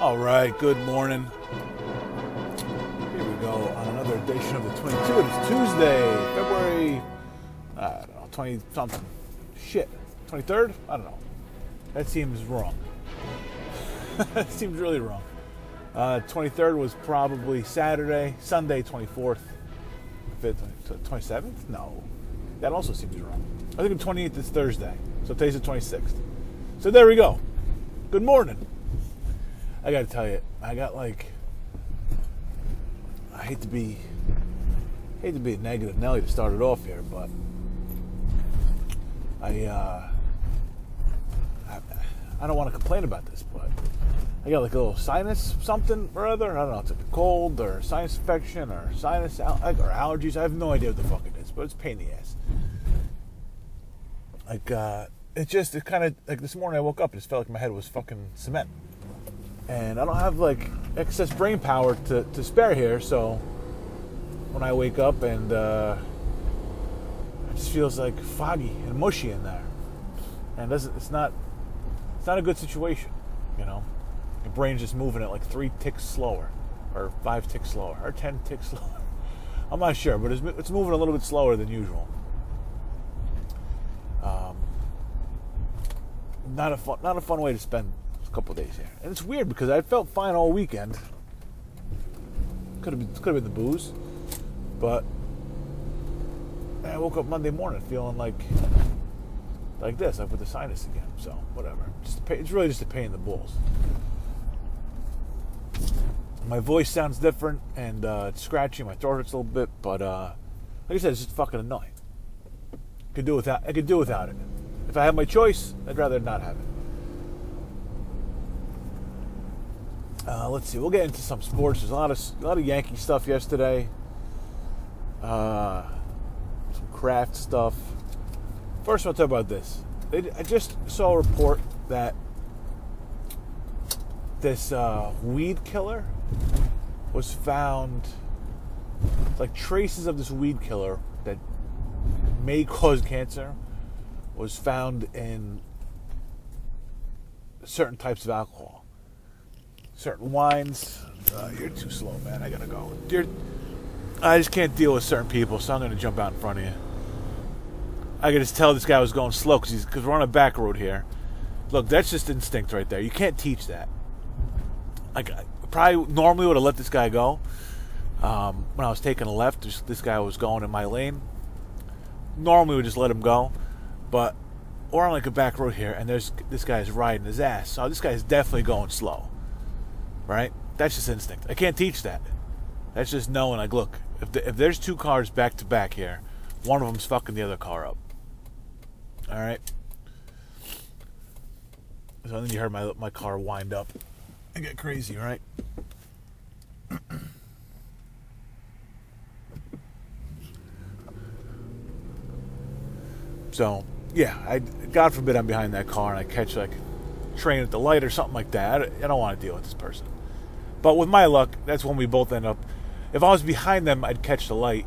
All right, good morning. Here we go on another edition of the 22. It is Tuesday, February, I don't know, 20 something. Shit, 23rd? I don't know. That seems wrong. that seems really wrong. Uh, 23rd was probably Saturday, Sunday, 24th. 5th, 27th? No. That also seems wrong. I think the 28th is Thursday, so today's the 26th. So there we go. Good morning. I gotta tell you, I got like, I hate to be, hate to be a negative Nelly to start it off here, but I, uh, I, I don't want to complain about this, but I got like a little sinus something or other. I don't know, it's like a cold or sinus infection or sinus al- or allergies. I have no idea what the fuck it is, but it's pain in the ass. Like, uh, it just, it kind of, like this morning I woke up, it just felt like my head was fucking cement and I don't have like excess brain power to, to spare here. So when I wake up and uh, it just feels like foggy and mushy in there, and it it's not it's not a good situation, you know. Your brain's just moving at like three ticks slower, or five ticks slower, or ten ticks slower. I'm not sure, but it's, it's moving a little bit slower than usual. Um, not a fun not a fun way to spend couple days here. And it's weird because I felt fine all weekend. Could have been could have been the booze, but I woke up Monday morning feeling like like this. I've got the sinus again. So whatever. Just pain, it's really just a pain in the balls. My voice sounds different and uh, it's scratchy. My throat hurts a little bit, but uh, like I said, it's just fucking annoying. Could do without. I could do without it. If I had my choice, I'd rather not have it. Uh, let's see. We'll get into some sports. There's a lot of a lot of Yankee stuff yesterday. Uh, some craft stuff. First, I'll talk about this. I just saw a report that this uh, weed killer was found, like traces of this weed killer that may cause cancer, was found in certain types of alcohol certain wines. Uh, you're too slow, man. I gotta go. You're, I just can't deal with certain people, so I'm gonna jump out in front of you. I could just tell this guy was going slow because because we're on a back road here. Look, that's just instinct right there. You can't teach that. Like, I probably normally would have let this guy go. Um, when I was taking a left, just, this guy was going in my lane. Normally, would just let him go, but we're on like a back road here, and there's this guy's riding his ass. So this guy's definitely going slow right? That's just instinct. I can't teach that. That's just knowing. Like, look, if the, if there's two cars back to back here, one of them's fucking the other car up. All right. So then you heard my my car wind up and get crazy, right? so yeah, I God forbid I'm behind that car and I catch like train at the light or something like that. I don't want to deal with this person. But with my luck, that's when we both end up. If I was behind them, I'd catch the light,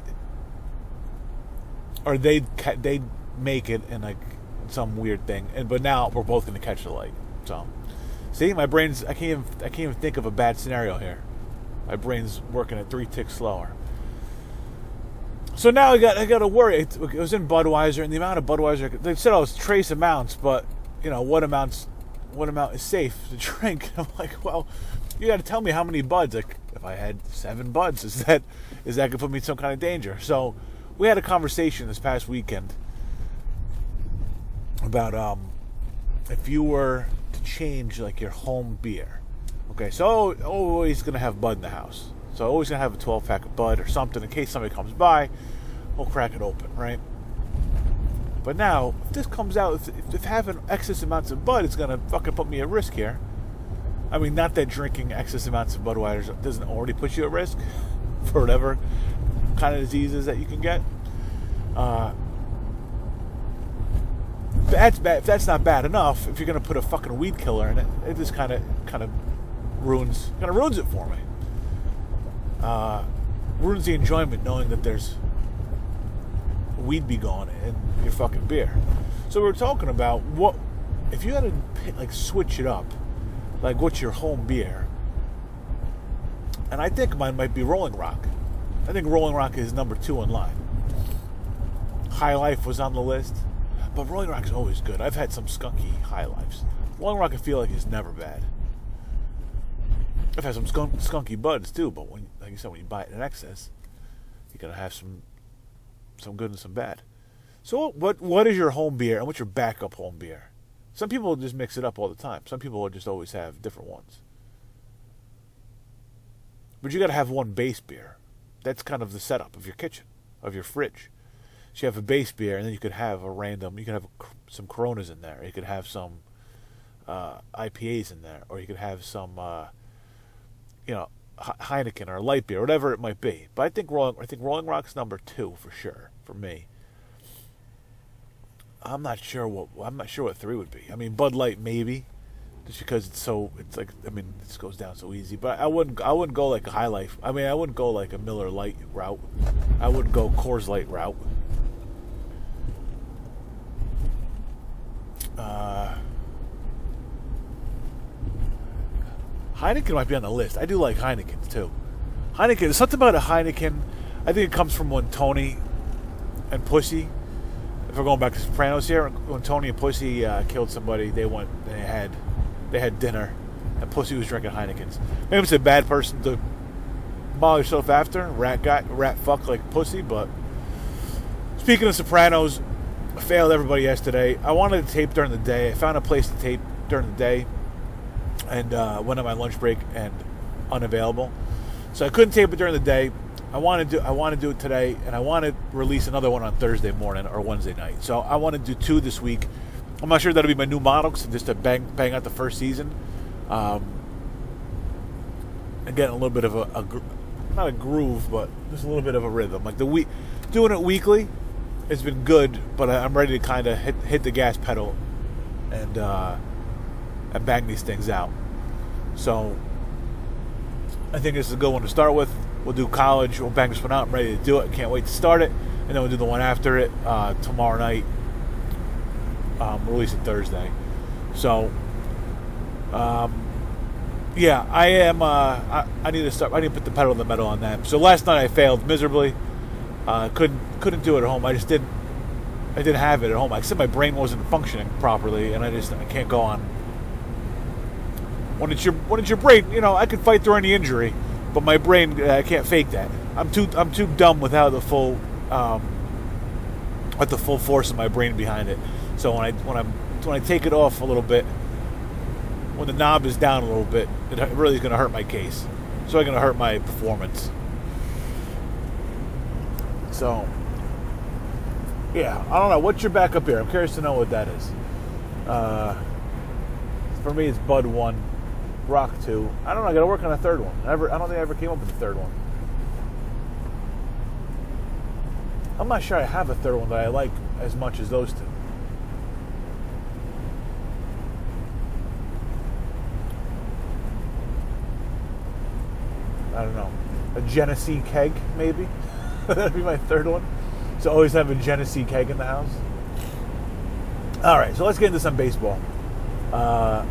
or they'd ca- they'd make it in like some weird thing. And but now we're both to catch the light. So, see, my brain's I can't even I can't even think of a bad scenario here. My brain's working at three ticks slower. So now I got I got to worry. It, was in Budweiser, and the amount of Budweiser they said I was trace amounts, but you know what amounts what amount is safe to drink. I'm like, well, you got to tell me how many buds. Like, if I had seven buds, is that is that gonna put me in some kind of danger? So, we had a conversation this past weekend about um, if you were to change like your home beer. Okay, so always gonna have bud in the house. So always gonna have a 12 pack of bud or something in case somebody comes by. We'll crack it open, right? But now, if this comes out, if, if having excess amounts of bud is gonna fucking put me at risk here I mean, not that drinking excess amounts of Budweiser doesn't already put you at risk for whatever kind of diseases that you can get. Uh, that's bad. If that's not bad enough, if you're gonna put a fucking weed killer in it, it just kind of kind of ruins kind of ruins it for me. Uh, ruins the enjoyment knowing that there's weed be gone in your fucking beer. So we are talking about what if you had to like switch it up like what's your home beer And I think mine might be Rolling Rock. I think Rolling Rock is number two in line. High Life was on the list, but Rolling Rock's always good. I've had some skunky High Lifes. Rolling Rock, I feel like, is never bad. I've had some skunk, skunky buds too, but when, like you said, when you buy it in excess, you're gonna have some, some good and some bad. So, what what is your home beer and what's your backup home beer? Some people just mix it up all the time. Some people will just always have different ones. But you got to have one base beer. That's kind of the setup of your kitchen, of your fridge. So you have a base beer, and then you could have a random. You could have some Coronas in there. You could have some uh, IPAs in there, or you could have some, uh, you know, Heineken or light beer, whatever it might be. But I think Rolling, I think Rolling Rock's number two for sure for me. I'm not sure what I'm not sure what three would be. I mean, Bud Light maybe, just because it's so it's like I mean this goes down so easy. But I wouldn't I wouldn't go like a High Life. I mean I wouldn't go like a Miller Lite route. I would go Coors Light route. Uh, Heineken might be on the list. I do like Heineken too. Heineken. There's something about a Heineken. I think it comes from when Tony and Pussy if we're going back to Sopranos here, when Tony and Pussy uh, killed somebody, they went they had they had dinner, and Pussy was drinking Heinekens. Maybe it's a bad person to maul yourself after, rat guy, rat fuck like Pussy. But speaking of Sopranos, I failed everybody yesterday. I wanted to tape during the day. I found a place to tape during the day, and uh, went on my lunch break and unavailable, so I couldn't tape it during the day. I want to do I want to do it today, and I want to release another one on Thursday morning or Wednesday night. So I want to do two this week. I'm not sure that'll be my new model, just to bang bang out the first season, um, and a little bit of a, a, not a groove, but just a little bit of a rhythm. Like the week doing it weekly has been good, but I'm ready to kind of hit hit the gas pedal and uh, and bang these things out. So I think this is a good one to start with. We'll do college. We'll bang this one out. I'm ready to do it. Can't wait to start it. And then we'll do the one after it uh, tomorrow night. Um, release it Thursday. So, um, yeah, I am. Uh, I, I, need to start. I need to put the pedal to the metal on that. So last night I failed miserably. Uh, couldn't couldn't do it at home. I just didn't. I didn't have it at home. I said my brain wasn't functioning properly, and I just I can't go on. When it's your when it's your brain, you know, I could fight through any injury but my brain I can't fake that. I'm too I'm too dumb without the full um, with the full force of my brain behind it. So when I when I when I take it off a little bit, when the knob is down a little bit, it really is going to hurt my case. So it's going to hurt my performance. So yeah, I don't know. What's your backup here? I'm curious to know what that is. Uh, for me, it's Bud One. Rock two. I don't know. I got to work on a third one. I, I don't think I ever came up with a third one. I'm not sure I have a third one that I like as much as those two. I don't know. A Genesee keg, maybe? That'd be my third one. So always have a Genesee keg in the house. All right, so let's get into some baseball. Uh,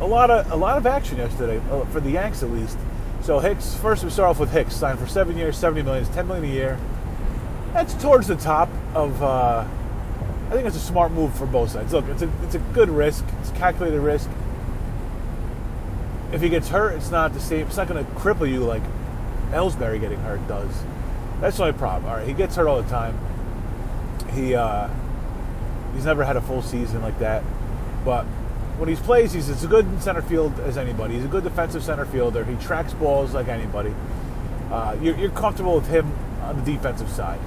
a lot of a lot of action yesterday uh, for the Yanks at least. So Hicks first we start off with Hicks signed for seven years, seventy million, ten million a year. That's towards the top of. Uh, I think it's a smart move for both sides. Look, it's a it's a good risk. It's calculated risk. If he gets hurt, it's not the same. It's not going to cripple you like Ellsbury getting hurt does. That's the only problem. All right, he gets hurt all the time. He uh, he's never had a full season like that, but when he plays, he's as good in center field as anybody. He's a good defensive center fielder. He tracks balls like anybody. Uh, you're, you're, comfortable with him on the defensive side,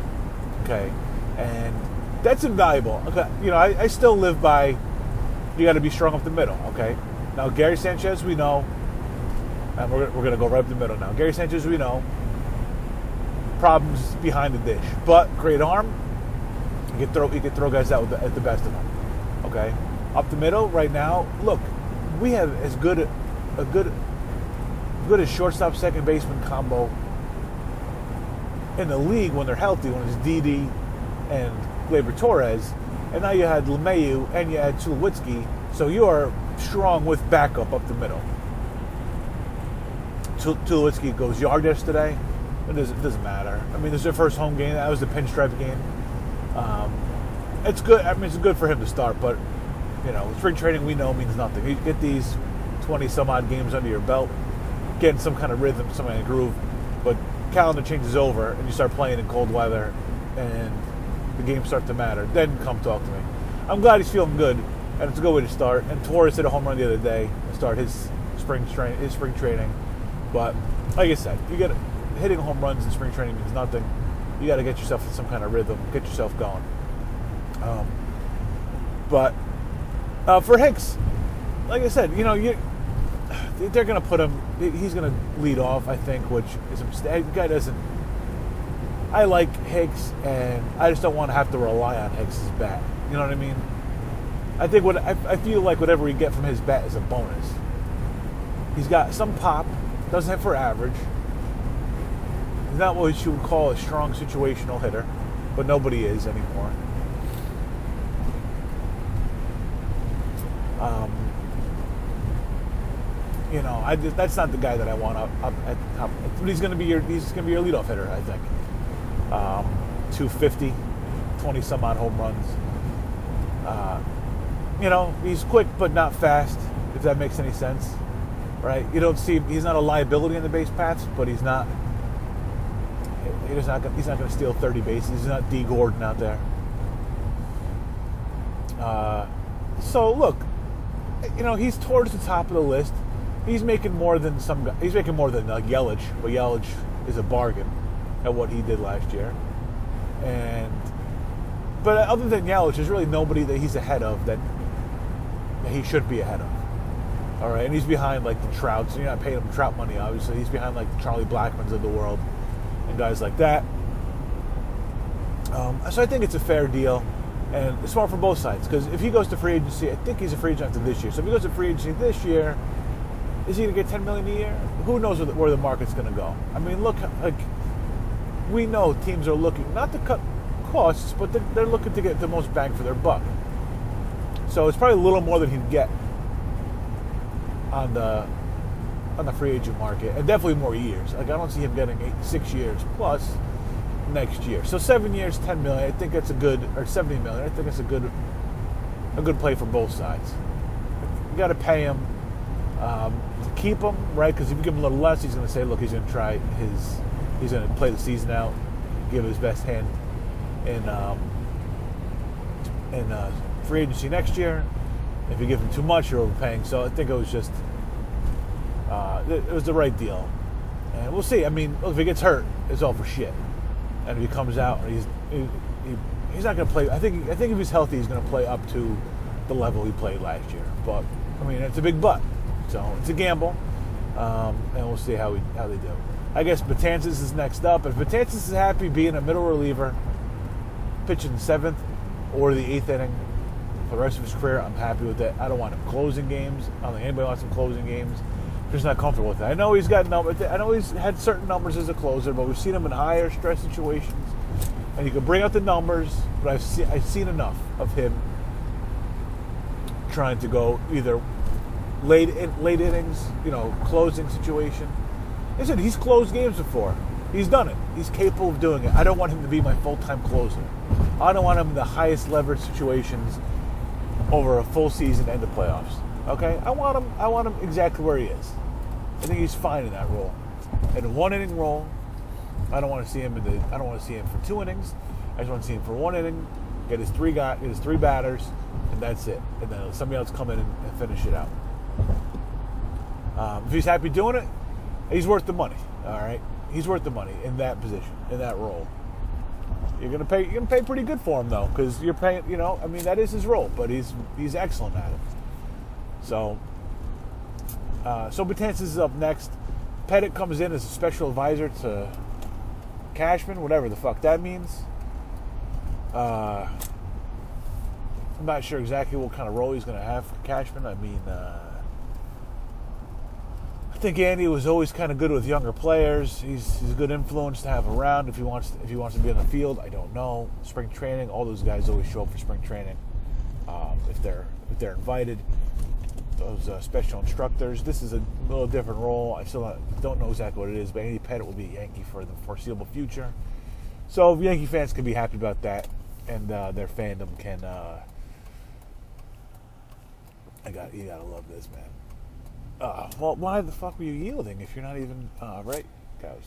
okay? And that's invaluable. Okay, you know, I, I still live by you got to be strong up the middle, okay? Now Gary Sanchez, we know, and we're, we're to go right up the middle now. Gary Sanchez, we know, problems behind the dish, but great arm. He can throw he can throw guys out the, at the best of them, okay? Up the middle right now. Look, we have as good a good good as shortstop second baseman combo in the league when they're healthy. When it's Didi and Gleyber Torres, and now you had LeMahieu and you had Tulowitzki, so you are strong with backup up the middle. Tulowitzki goes yard yesterday. It doesn't, it doesn't matter. I mean, this is their first home game. That was the pinstripe game. Um, it's good. I mean, it's good for him to start, but you know, spring training we know means nothing. You get these twenty some odd games under your belt, getting some kind of rhythm, some kind of groove. But calendar changes over, and you start playing in cold weather, and the games start to matter. Then come talk to me. I'm glad he's feeling good, and it's a good way to start. And Torres hit a home run the other day to start his spring train his spring training. But like I said, you get hitting home runs in spring training means nothing. You got to get yourself in some kind of rhythm, get yourself going. Um, but uh, for Hicks, like I said, you know, you, they're going to put him. He's going to lead off, I think, which is a mistake. The guy doesn't. I like Hicks, and I just don't want to have to rely on Hicks's bat. You know what I mean? I think what I, I feel like whatever we get from his bat is a bonus. He's got some pop, doesn't hit for average. He's not what you would call a strong situational hitter, but nobody is anymore. Um, you know, I, that's not the guy that I want up, up at the top. He's going to be your he's going to be your leadoff hitter, I think. Um, 250, 20 some odd home runs. Uh, you know, he's quick but not fast, if that makes any sense. Right? You don't see he's not a liability in the base paths, but he's not he's not he's not going to steal 30 bases. He's not Dee Gordon out there. Uh, so look, you know, he's towards the top of the list. He's making more than some. He's making more than like Yelich, but Yelich is a bargain at what he did last year. And but other than Yelich, there's really nobody that he's ahead of that, that he should be ahead of. All right, and he's behind like the Trouts. You're not paying him Trout money, obviously. He's behind like the Charlie Blackmons of the world and guys like that. Um, so I think it's a fair deal and it's smart for both sides because if he goes to free agency, I think he's a free agent after this year. So if he goes to free agency this year, is he going to get 10 million a year? Who knows where the, where the market's going to go? I mean, look, like we know teams are looking not to cut costs, but they're, they're looking to get the most bang for their buck. So it's probably a little more than he'd get on the on the free agent market, and definitely more years. Like I don't see him getting eight, six years plus next year. So seven years, ten million. I think that's a good, or seventy million. I think it's a good, a good play for both sides. You got to pay him um, to keep him, right? Because if you give him a little less, he's going to say, look, he's going to try his, he's going to play the season out, give his best hand in um, in uh, free agency next year. If you give him too much, you're overpaying. So I think it was just, uh, it was the right deal. And we'll see. I mean, if he gets hurt, it's all for shit and he comes out, and he's he, he, he's not going to play. I think I think if he's healthy, he's going to play up to the level he played last year. But I mean, it's a big but, so it's a gamble, um, and we'll see how we how they do. I guess Betances is next up. If Betances is happy being a middle reliever, pitching seventh or the eighth inning for the rest of his career, I'm happy with that. I don't want him closing games. I don't think anybody wants him closing games just not comfortable with it. I know he's got numbers. I know he's had certain numbers as a closer, but we've seen him in higher stress situations, and he can bring out the numbers. But I've seen I've seen enough of him trying to go either late in, late innings, you know, closing situation. Listen, he's closed games before. He's done it. He's capable of doing it. I don't want him to be my full time closer. I don't want him in the highest leverage situations over a full season and the playoffs. Okay, I want him. I want him exactly where he is. I think he's fine in that role. In a one inning role, I don't want to see him in the. I don't want to see him for two innings. I just want to see him for one inning, get his three got his three batters, and that's it. And then somebody else come in and, and finish it out. Um, if he's happy doing it, he's worth the money. All right, he's worth the money in that position, in that role. You're gonna pay. You're gonna pay pretty good for him though, because you're paying. You know, I mean, that is his role, but he's he's excellent at it. So uh, so Betances is up next. Pettitte comes in as a special advisor to Cashman, whatever the fuck that means. Uh, I'm not sure exactly what kind of role he's going to have for Cashman. I mean, uh, I think Andy was always kind of good with younger players. He's, he's a good influence to have around if he wants to, if he wants to be on the field. I don't know. Spring training, all those guys always show up for spring training um, if they're if they're invited. Those uh, special instructors. This is a little different role. I still don't know exactly what it is, but Andy Pettitte will be Yankee for the foreseeable future. So Yankee fans can be happy about that, and uh, their fandom can. Uh, I got you. Gotta love this, man. Uh, well, why the fuck were you yielding if you're not even uh, right, guys?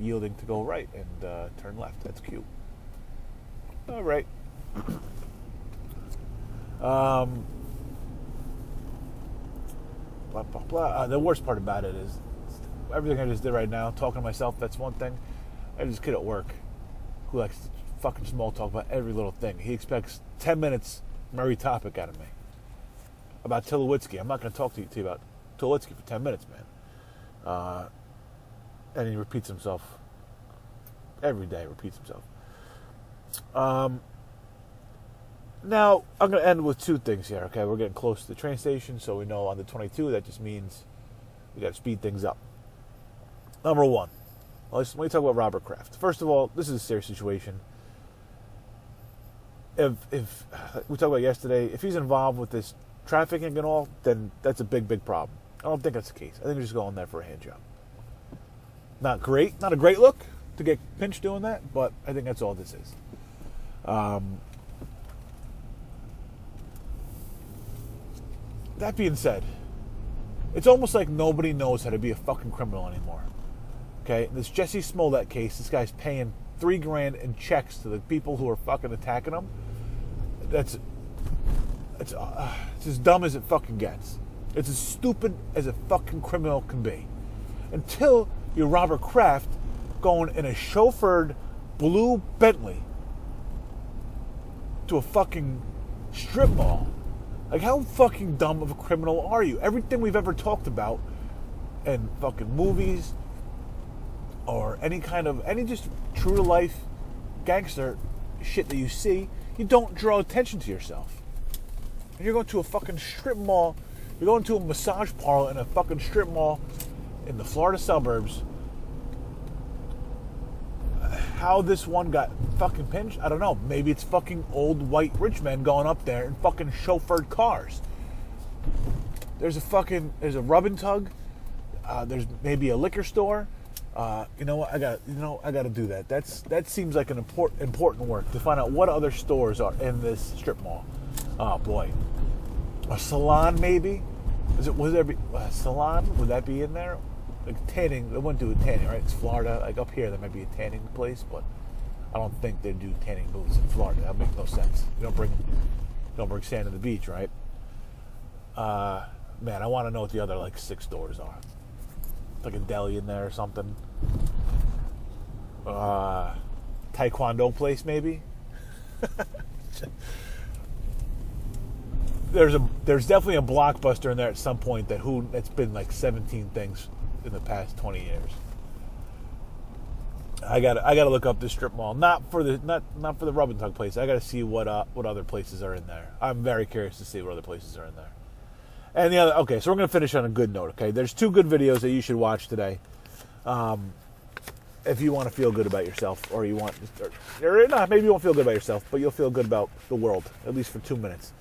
Yielding to go right and uh, turn left. That's cute. All right. um, blah blah blah. Uh, the worst part about it is everything I just did right now. Talking to myself. That's one thing. I have this kid at work who likes to fucking small talk about every little thing. He expects ten minutes Murray topic out of me about Tulowitzki. I'm not going to talk to you, to you about Tulowitzki for 10 minutes, man. Uh, and he repeats himself every day, repeats himself. Um, now, I'm going to end with two things here, okay? We're getting close to the train station, so we know on the 22, that just means we got to speed things up. Number one, let's, let me talk about Robert Kraft. First of all, this is a serious situation. If, if we talked about yesterday, if he's involved with this trafficking and all, then that's a big, big problem. I don't think that's the case. I think he's just going there for a hand job. Not great, not a great look to get pinched doing that, but I think that's all this is. Um, that being said, it's almost like nobody knows how to be a fucking criminal anymore. Okay, this Jesse Smollett case, this guy's paying three grand in checks to the people who are fucking attacking him. That's it's, uh, it's as dumb as it fucking gets. It's as stupid as a fucking criminal can be. Until you're Robert Kraft going in a chauffeured blue Bentley to a fucking strip mall. Like, how fucking dumb of a criminal are you? Everything we've ever talked about in fucking movies or any kind of, any just true to life gangster shit that you see, you don't draw attention to yourself. You're going to a fucking strip mall. You're going to a massage parlor in a fucking strip mall in the Florida suburbs. How this one got fucking pinched, I don't know. Maybe it's fucking old white rich men going up there in fucking chauffeured cars. There's a fucking there's a rub and tug. Uh, there's maybe a liquor store. Uh, you know what? I got you know I got to do that. That's that seems like an important important work to find out what other stores are in this strip mall. Oh boy, a salon maybe. Is it was there be, a salon? Would that be in there? Like tanning, they wouldn't do a tanning, right? It's Florida. Like up here, there might be a tanning place, but I don't think they do tanning booths in Florida. That makes no sense. You don't bring, you don't bring sand to the beach, right? Uh, man, I want to know what the other like six doors are. Like a deli in there or something. Uh, taekwondo place maybe. there's a there's definitely a blockbuster in there at some point that who it's been like 17 things in the past 20 years. I got I got to look up this strip mall, not for the not not for the rub and tug place. I got to see what uh, what other places are in there. I'm very curious to see what other places are in there. And the other okay, so we're gonna finish on a good note. Okay, there's two good videos that you should watch today. Um, if you want to feel good about yourself, or you want, or, or not, maybe you won't feel good about yourself, but you'll feel good about the world at least for two minutes.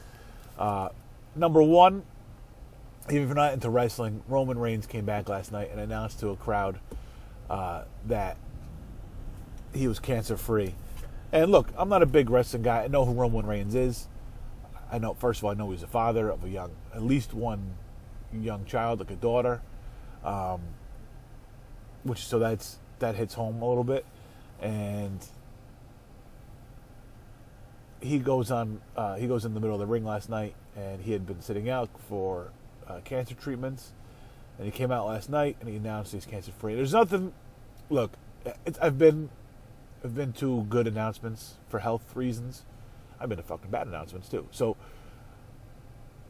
Uh, number one, even if you're not into wrestling, Roman Reigns came back last night and announced to a crowd uh, that he was cancer free. And look, I'm not a big wrestling guy. I know who Roman Reigns is. I know, first of all, I know he's a father of a young, at least one young child, like a daughter. Um, which so that's that hits home a little bit, and he goes on. Uh, he goes in the middle of the ring last night, and he had been sitting out for uh, cancer treatments, and he came out last night and he announced he's cancer free. There's nothing. Look, I've been, I've been to good announcements for health reasons. I've been to fucking bad announcements too. So,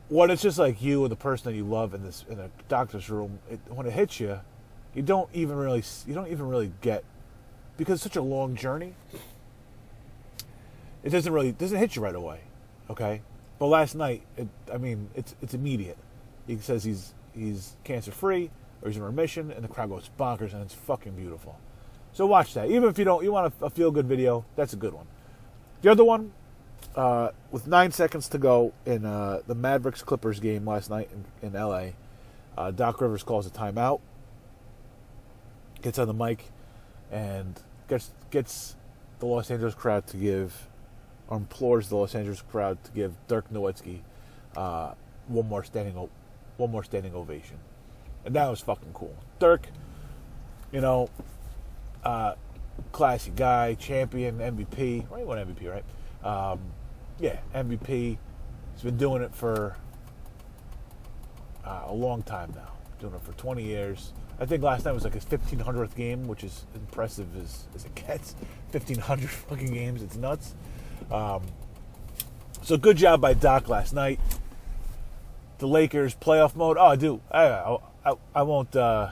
when it's just like you and the person that you love in this in a doctor's room, it, when it hits you, you don't even really you don't even really get because it's such a long journey it doesn't really doesn't hit you right away. Okay, but last night, it, I mean, it's it's immediate. He says he's he's cancer free or he's in remission, and the crowd goes bonkers, and it's fucking beautiful. So watch that. Even if you don't, you want a, a feel good video, that's a good one. The other one, uh, with nine seconds to go in uh, the Mavericks Clippers game last night in, in LA, uh, Doc Rivers calls a timeout, gets on the mic, and gets gets the Los Angeles crowd to give, or implores the Los Angeles crowd to give Dirk Nowitzki uh, one more standing o- one more standing ovation, and that was fucking cool. Dirk, you know, uh, classy guy, champion, MVP. Right, won MVP, right? Um, yeah, MVP. He's been doing it for uh, a long time now. Doing it for 20 years. I think last night was like his 1500th game, which is impressive as, as it gets. 1500 fucking games. It's nuts. Um, so good job by Doc last night. The Lakers playoff mode. Oh, I do. I I, I won't. Uh,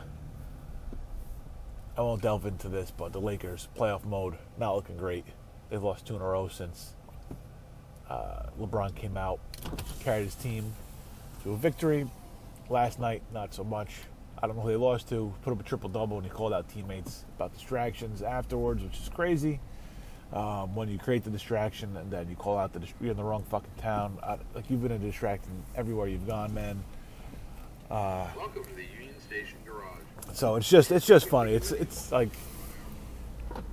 I won't delve into this, but the Lakers playoff mode not looking great. They've lost two in a row since uh, LeBron came out, carried his team to a victory. Last night, not so much. I don't know who they lost to. Put up a triple double, and he called out teammates about distractions afterwards, which is crazy. Um, when you create the distraction and then you call out the you're in the wrong fucking town. I, like you've been a distracting everywhere you've gone, man. Uh, Welcome to the Union Station Garage. So it's just it's just funny. It's it's like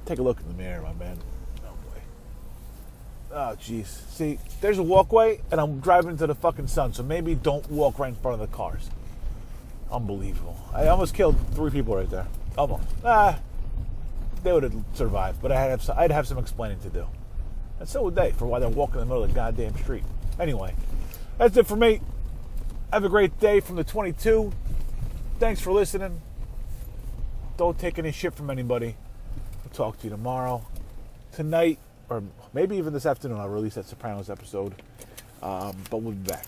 take a look in the mirror, my man. Oh boy. Oh jeez. See, there's a walkway, and I'm driving into the fucking sun. So maybe don't walk right in front of the cars. Unbelievable. I almost killed three people right there. Almost. Ah, they would have survived, but I had some, I'd have some explaining to do. And so would they for why they're walking in the middle of the goddamn street. Anyway, that's it for me. Have a great day from the 22. Thanks for listening. Don't take any shit from anybody. I'll talk to you tomorrow. Tonight, or maybe even this afternoon, I'll release that Sopranos episode. Um, but we'll be back.